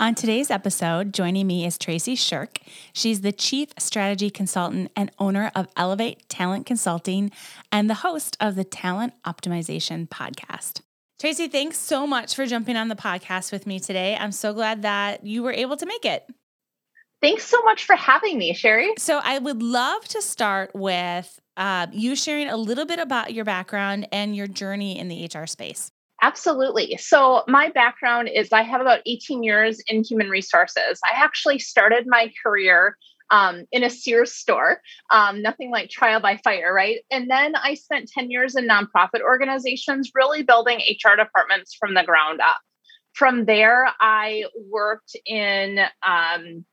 On today's episode, joining me is Tracy Shirk. She's the Chief Strategy Consultant and owner of Elevate Talent Consulting and the host of the Talent Optimization Podcast. Tracy, thanks so much for jumping on the podcast with me today. I'm so glad that you were able to make it. Thanks so much for having me, Sherry. So, I would love to start with uh, you sharing a little bit about your background and your journey in the HR space. Absolutely. So, my background is I have about 18 years in human resources. I actually started my career um, in a Sears store, um, nothing like trial by fire, right? And then I spent 10 years in nonprofit organizations, really building HR departments from the ground up. From there, I worked in um,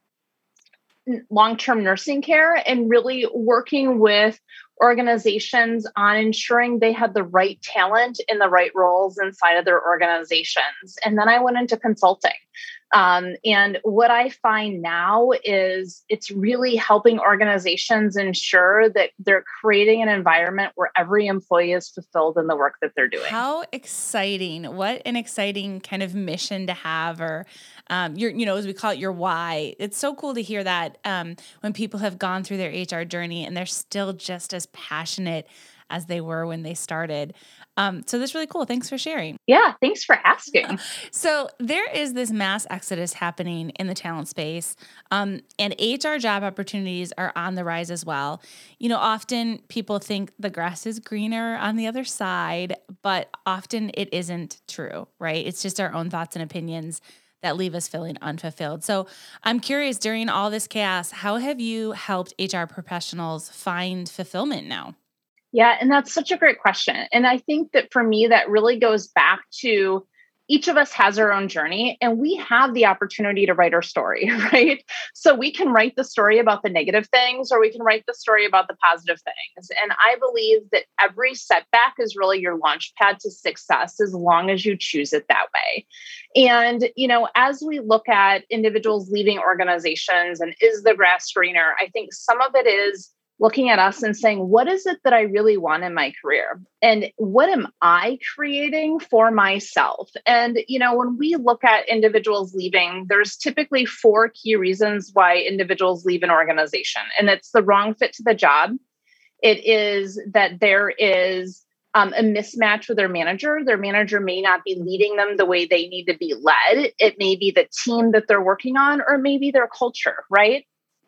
long term nursing care and really working with organizations on ensuring they had the right talent in the right roles inside of their organizations. And then I went into consulting. Um, and what I find now is it's really helping organizations ensure that they're creating an environment where every employee is fulfilled in the work that they're doing. How exciting! What an exciting kind of mission to have, or um, your, you know, as we call it, your why. It's so cool to hear that um, when people have gone through their HR journey and they're still just as passionate as they were when they started. Um, so that's really cool. Thanks for sharing. Yeah, thanks for asking. so there is this mass exodus happening in the talent space, um, and HR job opportunities are on the rise as well. You know, often people think the grass is greener on the other side, but often it isn't true, right? It's just our own thoughts and opinions that leave us feeling unfulfilled. So I'm curious during all this chaos, how have you helped HR professionals find fulfillment now? Yeah, and that's such a great question. And I think that for me, that really goes back to each of us has our own journey and we have the opportunity to write our story, right? So we can write the story about the negative things or we can write the story about the positive things. And I believe that every setback is really your launch pad to success as long as you choose it that way. And, you know, as we look at individuals leaving organizations and is the grass greener, I think some of it is looking at us and saying, what is it that I really want in my career? And what am I creating for myself? And, you know, when we look at individuals leaving, there's typically four key reasons why individuals leave an organization. And it's the wrong fit to the job. It is that there is um, a mismatch with their manager. Their manager may not be leading them the way they need to be led. It may be the team that they're working on, or maybe their culture, right?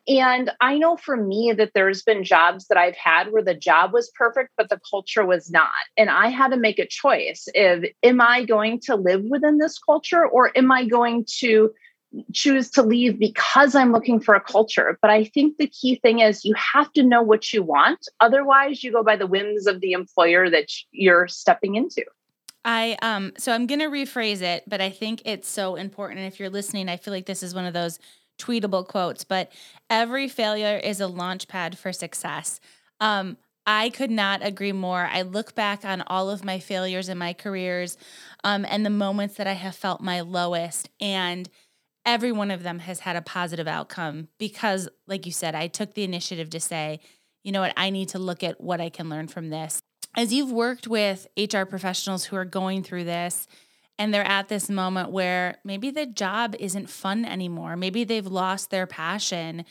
And I know for me that there's been jobs that I've had where the job was perfect, but the culture was not. And I had to make a choice if am I going to live within this culture or am I going to choose to leave because I'm looking for a culture. But I think the key thing is you have to know what you want. Otherwise, you go by the whims of the employer that you're stepping into. I um so I'm going to rephrase it, but I think it's so important and if you're listening, I feel like this is one of those tweetable quotes, but every failure is a launch pad for success. Um, I could not agree more. I look back on all of my failures in my careers um, and the moments that I have felt my lowest, and every one of them has had a positive outcome because, like you said, I took the initiative to say, you know what, I need to look at what I can learn from this. As you've worked with HR professionals who are going through this, and they're at this moment where maybe the job isn't fun anymore. Maybe they've lost their passion.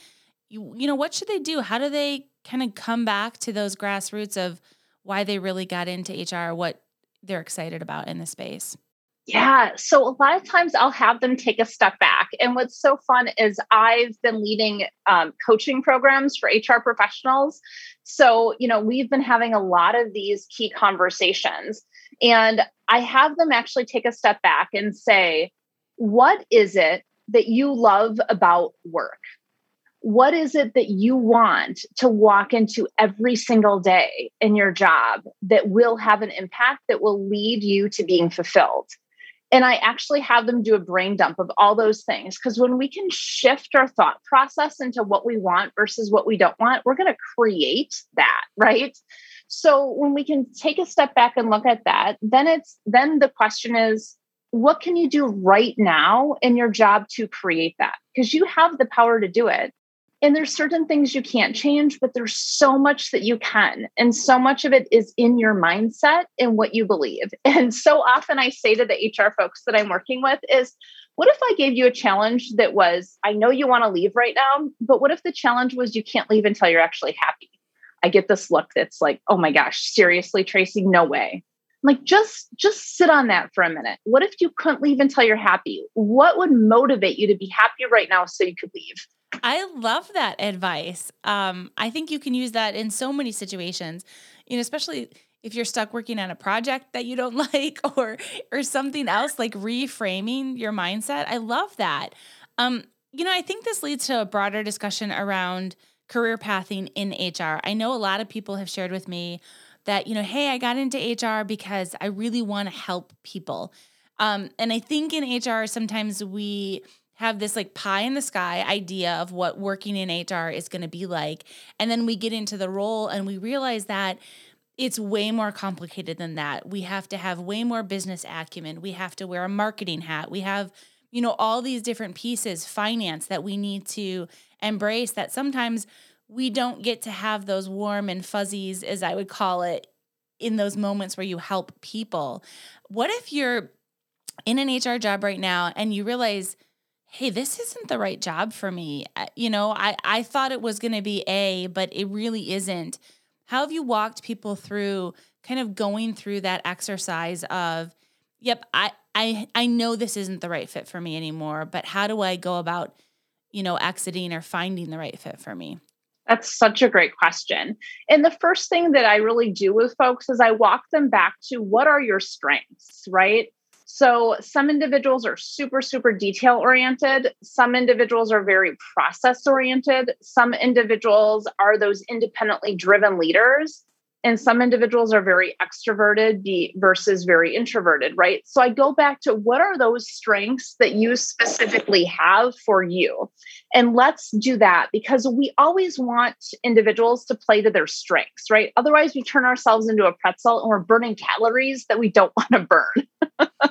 You, you know, what should they do? How do they kind of come back to those grassroots of why they really got into HR, what they're excited about in the space? Yeah. So a lot of times I'll have them take a step back. And what's so fun is I've been leading um, coaching programs for HR professionals. So, you know, we've been having a lot of these key conversations. And I have them actually take a step back and say, what is it that you love about work? What is it that you want to walk into every single day in your job that will have an impact that will lead you to being fulfilled? And I actually have them do a brain dump of all those things. Because when we can shift our thought process into what we want versus what we don't want, we're going to create that, right? So when we can take a step back and look at that, then it's then the question is what can you do right now in your job to create that? Because you have the power to do it. And there's certain things you can't change, but there's so much that you can. And so much of it is in your mindset and what you believe. And so often I say to the HR folks that I'm working with is, what if I gave you a challenge that was, I know you want to leave right now, but what if the challenge was you can't leave until you're actually happy? I get this look that's like, oh my gosh, seriously, Tracy, no way. I'm like, just just sit on that for a minute. What if you couldn't leave until you're happy? What would motivate you to be happy right now so you could leave? I love that advice. Um, I think you can use that in so many situations, you know, especially if you're stuck working on a project that you don't like or or something else like reframing your mindset. I love that. Um, you know, I think this leads to a broader discussion around career pathing in HR. I know a lot of people have shared with me that, you know, hey, I got into HR because I really want to help people. Um, and I think in HR, sometimes we have this like pie in the sky idea of what working in HR is going to be like. And then we get into the role and we realize that it's way more complicated than that. We have to have way more business acumen. We have to wear a marketing hat. We have, you know, all these different pieces, finance that we need to embrace that sometimes we don't get to have those warm and fuzzies, as I would call it, in those moments where you help people. What if you're in an HR job right now and you realize, hey, this isn't the right job for me? You know, I, I thought it was going to be A, but it really isn't. How have you walked people through kind of going through that exercise of, yep, I, I, I know this isn't the right fit for me anymore, but how do I go about, you know, exiting or finding the right fit for me? That's such a great question. And the first thing that I really do with folks is I walk them back to what are your strengths, right? So some individuals are super, super detail oriented. Some individuals are very process oriented. Some individuals are those independently driven leaders and some individuals are very extroverted versus very introverted right? So i go back to what are those strengths that you specifically have for you? And let's do that because we always want individuals to play to their strengths right? Otherwise we turn ourselves into a pretzel and we're burning calories that we don't want to burn.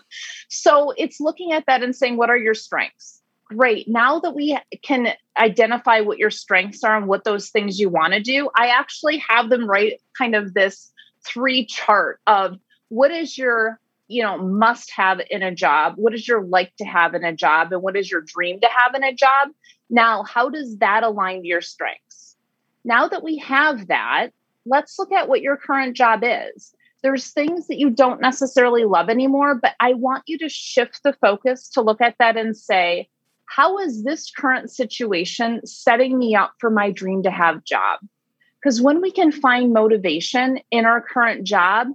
So it's looking at that and saying what are your strengths great. Now that we can identify what your strengths are and what those things you want to do, I actually have them write kind of this three chart of what is your you know must have in a job what is your like to have in a job and what is your dream to have in a job. Now how does that align to your strengths? Now that we have that let's look at what your current job is. There's things that you don't necessarily love anymore but i want you to shift the focus to look at that and say how is this current situation setting me up for my dream to have job? Because when we can find motivation in our current job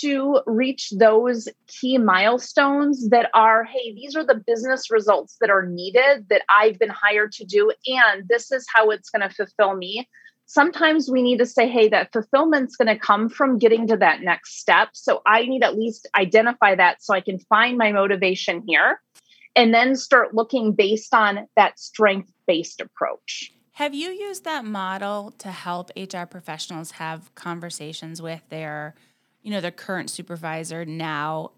to reach those key milestones that are, hey, these are the business results that are needed that I've been hired to do, and this is how it's going to fulfill me. Sometimes we need to say, hey, that fulfillment's going to come from getting to that next step. So I need at least identify that so I can find my motivation here and then start looking based on that strength based approach. Have you used that model to help HR professionals have conversations with their, you know, their current supervisor now?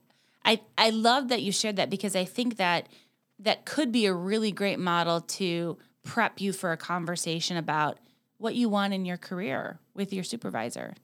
I I love that you shared that because I think that that could be a really great model to prep you for a conversation about what you want in your career with your supervisor.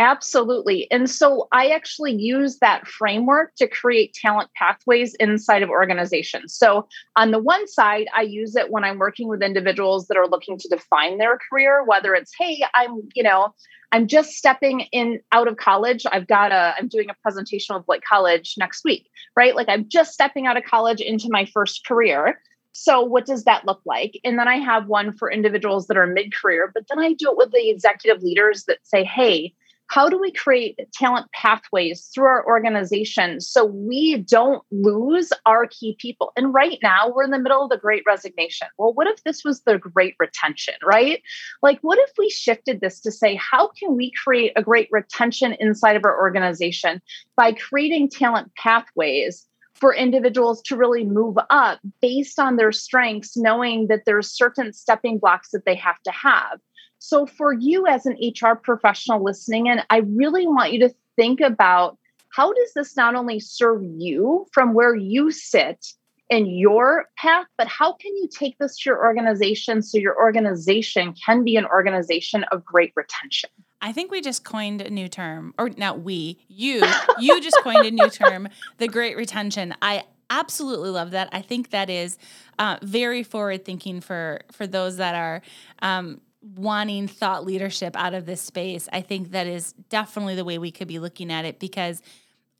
Absolutely. And so I actually use that framework to create talent pathways inside of organizations. So, on the one side, I use it when I'm working with individuals that are looking to define their career, whether it's, hey, I'm, you know, I'm just stepping in out of college. I've got a, I'm doing a presentation of like college next week, right? Like I'm just stepping out of college into my first career. So, what does that look like? And then I have one for individuals that are mid career, but then I do it with the executive leaders that say, hey, how do we create talent pathways through our organization so we don't lose our key people? And right now, we're in the middle of the great resignation. Well, what if this was the great retention, right? Like, what if we shifted this to say, how can we create a great retention inside of our organization by creating talent pathways? for individuals to really move up based on their strengths, knowing that there's certain stepping blocks that they have to have. So, for you as an HR professional listening in, I really want you to think about how does this not only serve you from where you sit in your path, but how can you take this to your organization so your organization can be an organization of great retention? I think we just coined a new term, or not we, you, you just coined a new term, the great retention. I absolutely love that. I think that is uh, very forward thinking for for those that are um, wanting thought leadership out of this space. I think that is definitely the way we could be looking at it because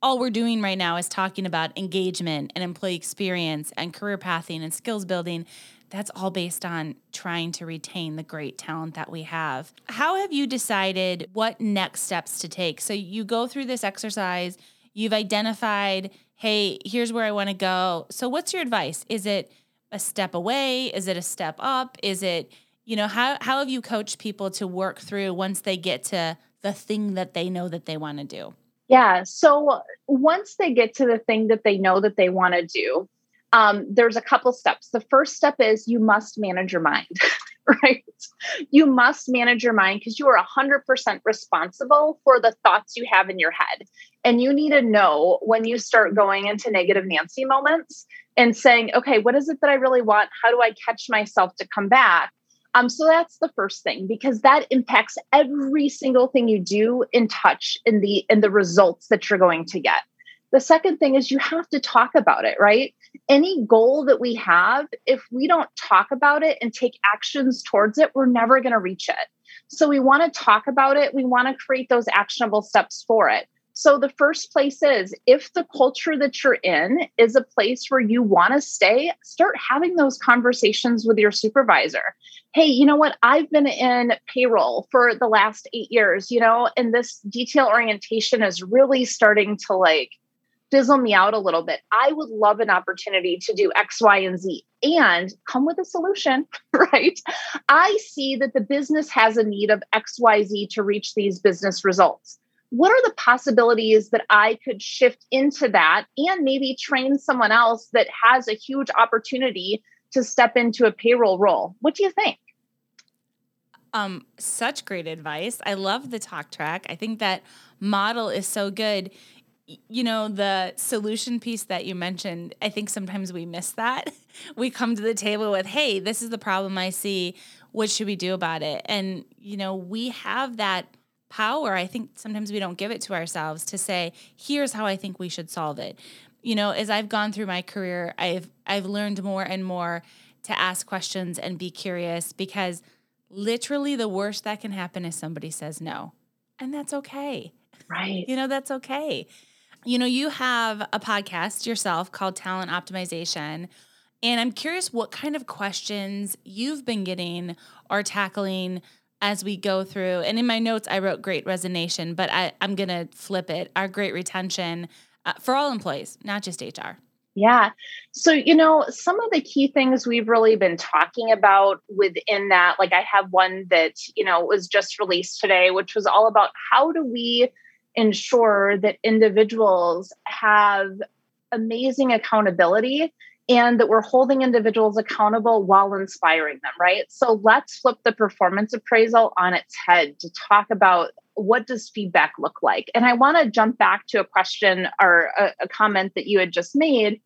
all we're doing right now is talking about engagement and employee experience and career pathing and skills building. That's all based on trying to retain the great talent that we have. How have you decided what next steps to take? So you go through this exercise, you've identified, hey, here's where I want to go. So what's your advice? Is it a step away? Is it a step up? Is it, you know, how how have you coached people to work through once they get to the thing that they know that they want to do? Yeah. So once they get to the thing that they know that they want to do, um, there's a couple steps. The first step is you must manage your mind, right? You must manage your mind because you are 100% responsible for the thoughts you have in your head. And you need to know when you start going into negative Nancy moments and saying, okay, what is it that I really want? How do I catch myself to come back? Um, so that's the first thing because that impacts every single thing you do in touch in the in the results that you're going to get. The second thing is you have to talk about it, right? Any goal that we have, if we don't talk about it and take actions towards it, we're never going to reach it. So we want to talk about it. We want to create those actionable steps for it. So the first place is if the culture that you're in is a place where you want to stay, start having those conversations with your supervisor. Hey, you know what? I've been in payroll for the last 8 years, you know, and this detail orientation is really starting to like fizzle me out a little bit. I would love an opportunity to do X, Y, and Z and come with a solution, right? I see that the business has a need of X, Y, Z to reach these business results what are the possibilities that I could shift into that and maybe train someone else that has a huge opportunity to step into a payroll role? What do you think? Um, such great advice. I love the talk track. I think that model is so good. You know, the solution piece that you mentioned, I think sometimes we miss that. we come to the table with, hey, this is the problem I see. What should we do about it? And, you know, we have that power i think sometimes we don't give it to ourselves to say here's how i think we should solve it. You know as i've gone through my career i've i've learned more and more to ask questions and be curious because literally the worst that can happen is somebody says no and that's okay. Right. You know that's okay. You know you have a podcast yourself called talent optimization and i'm curious what kind of questions you've been getting or tackling as we go through. And in my notes, I wrote great resignation, but I, am going to flip it our great retention uh, for all employees, not just HR. Yeah. So, you know, some of the key things we've really been talking about within that, like I have one that, you know, was just released today, which was all about how do we ensure that individuals have amazing accountability and that we're holding individuals accountable while inspiring them, right? So let's flip the performance appraisal on its head to talk about what does feedback look like. And I want to jump back to a question or a, a, comment that you had just made,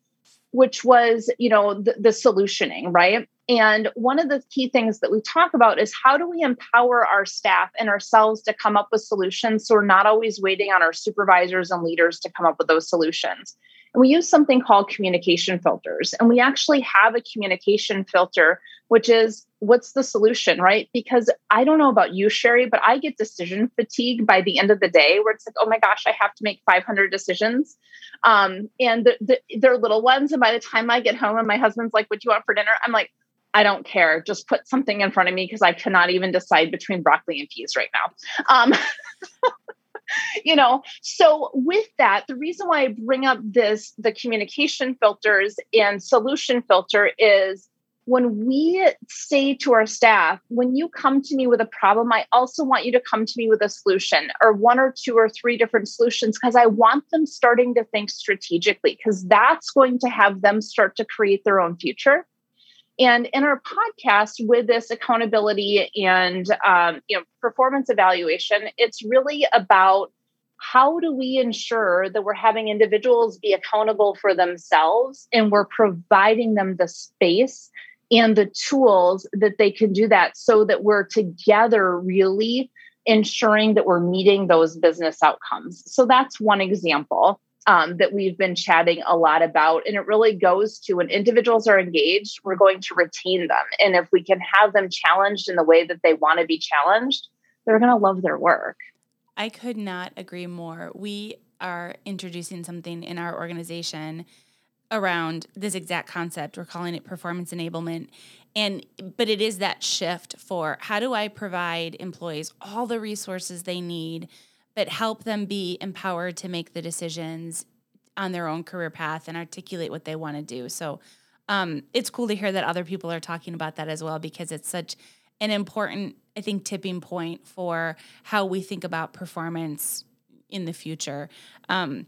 which was, you know, the, the solutioning, right? And one of the key things that we talk about is how do we empower our staff and ourselves to come up with solutions so we're not always waiting on our supervisors and leaders to come up with those solutions. And we use something called communication filters. And we actually have a communication filter, which is what's the solution, right? Because I don't know about you, Sherry, but I get decision fatigue by the end of the day where it's like, oh my gosh, I have to make 500 decisions. Um, and the, the, they're little ones. And by the time I get home and my husband's like, what do you want for dinner? I'm like, I don't care. Just put something in front of me because I cannot even decide between broccoli and peas right now. Um, you know so with that the reason why i bring up this the communication filters and solution filter is when we say to our staff, when you come to me with a problem, I also want you to come to me with a solution or one or two or three different solutions because I want them starting to think strategically because that's going to have them start to create their own future. And in our podcast with this accountability and um, you know performance evaluation, it's really about how do we ensure that we're having individuals be accountable for themselves and we're providing them the space and the tools that they can do that so that we're together really ensuring that we're meeting those business outcomes. So that's one example um, that we've been chatting a lot about. And it really goes to when individuals are engaged, we're going to retain them. And if we can have them challenged in the way that they want to be challenged, they're going to love their work. I could not agree more. We are introducing something in our organization around this exact concept. We're calling it performance enablement. And but it is that shift for how do I provide employees all the resources they need, but help them be empowered to make the decisions on their own career path and articulate what they want to do. So um, it's cool to hear that other people are talking about that as well because it's such an important, I think, tipping point for how we think about performance in the future. Um,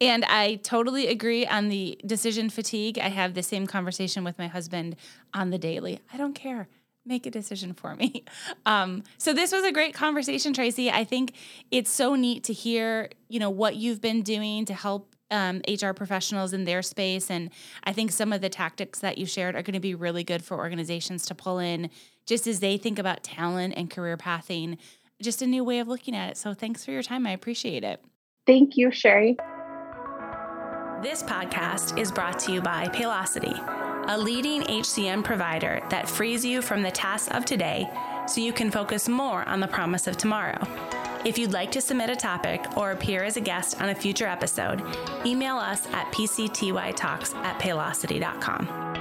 and I totally agree on the decision fatigue. I have the same conversation with my husband on the daily. I don't care. Make a decision for me. Um, so this was a great conversation, Tracy. I think it's so neat to hear, you know, what you've been doing to help um, HR professionals in their space. And I think some of the tactics that you shared are going to be really good for organizations to pull in just as they think about talent and career pathing, just a new way of looking at it. So thanks for your time. I appreciate it. Thank you, Sherry. This podcast is brought to you by Paylocity, a leading HCM provider that frees you from the tasks of today so you can focus more on the promise of tomorrow. If you'd like to submit a topic or appear as a guest on a future episode, email us at pctytalks at paylocity.com.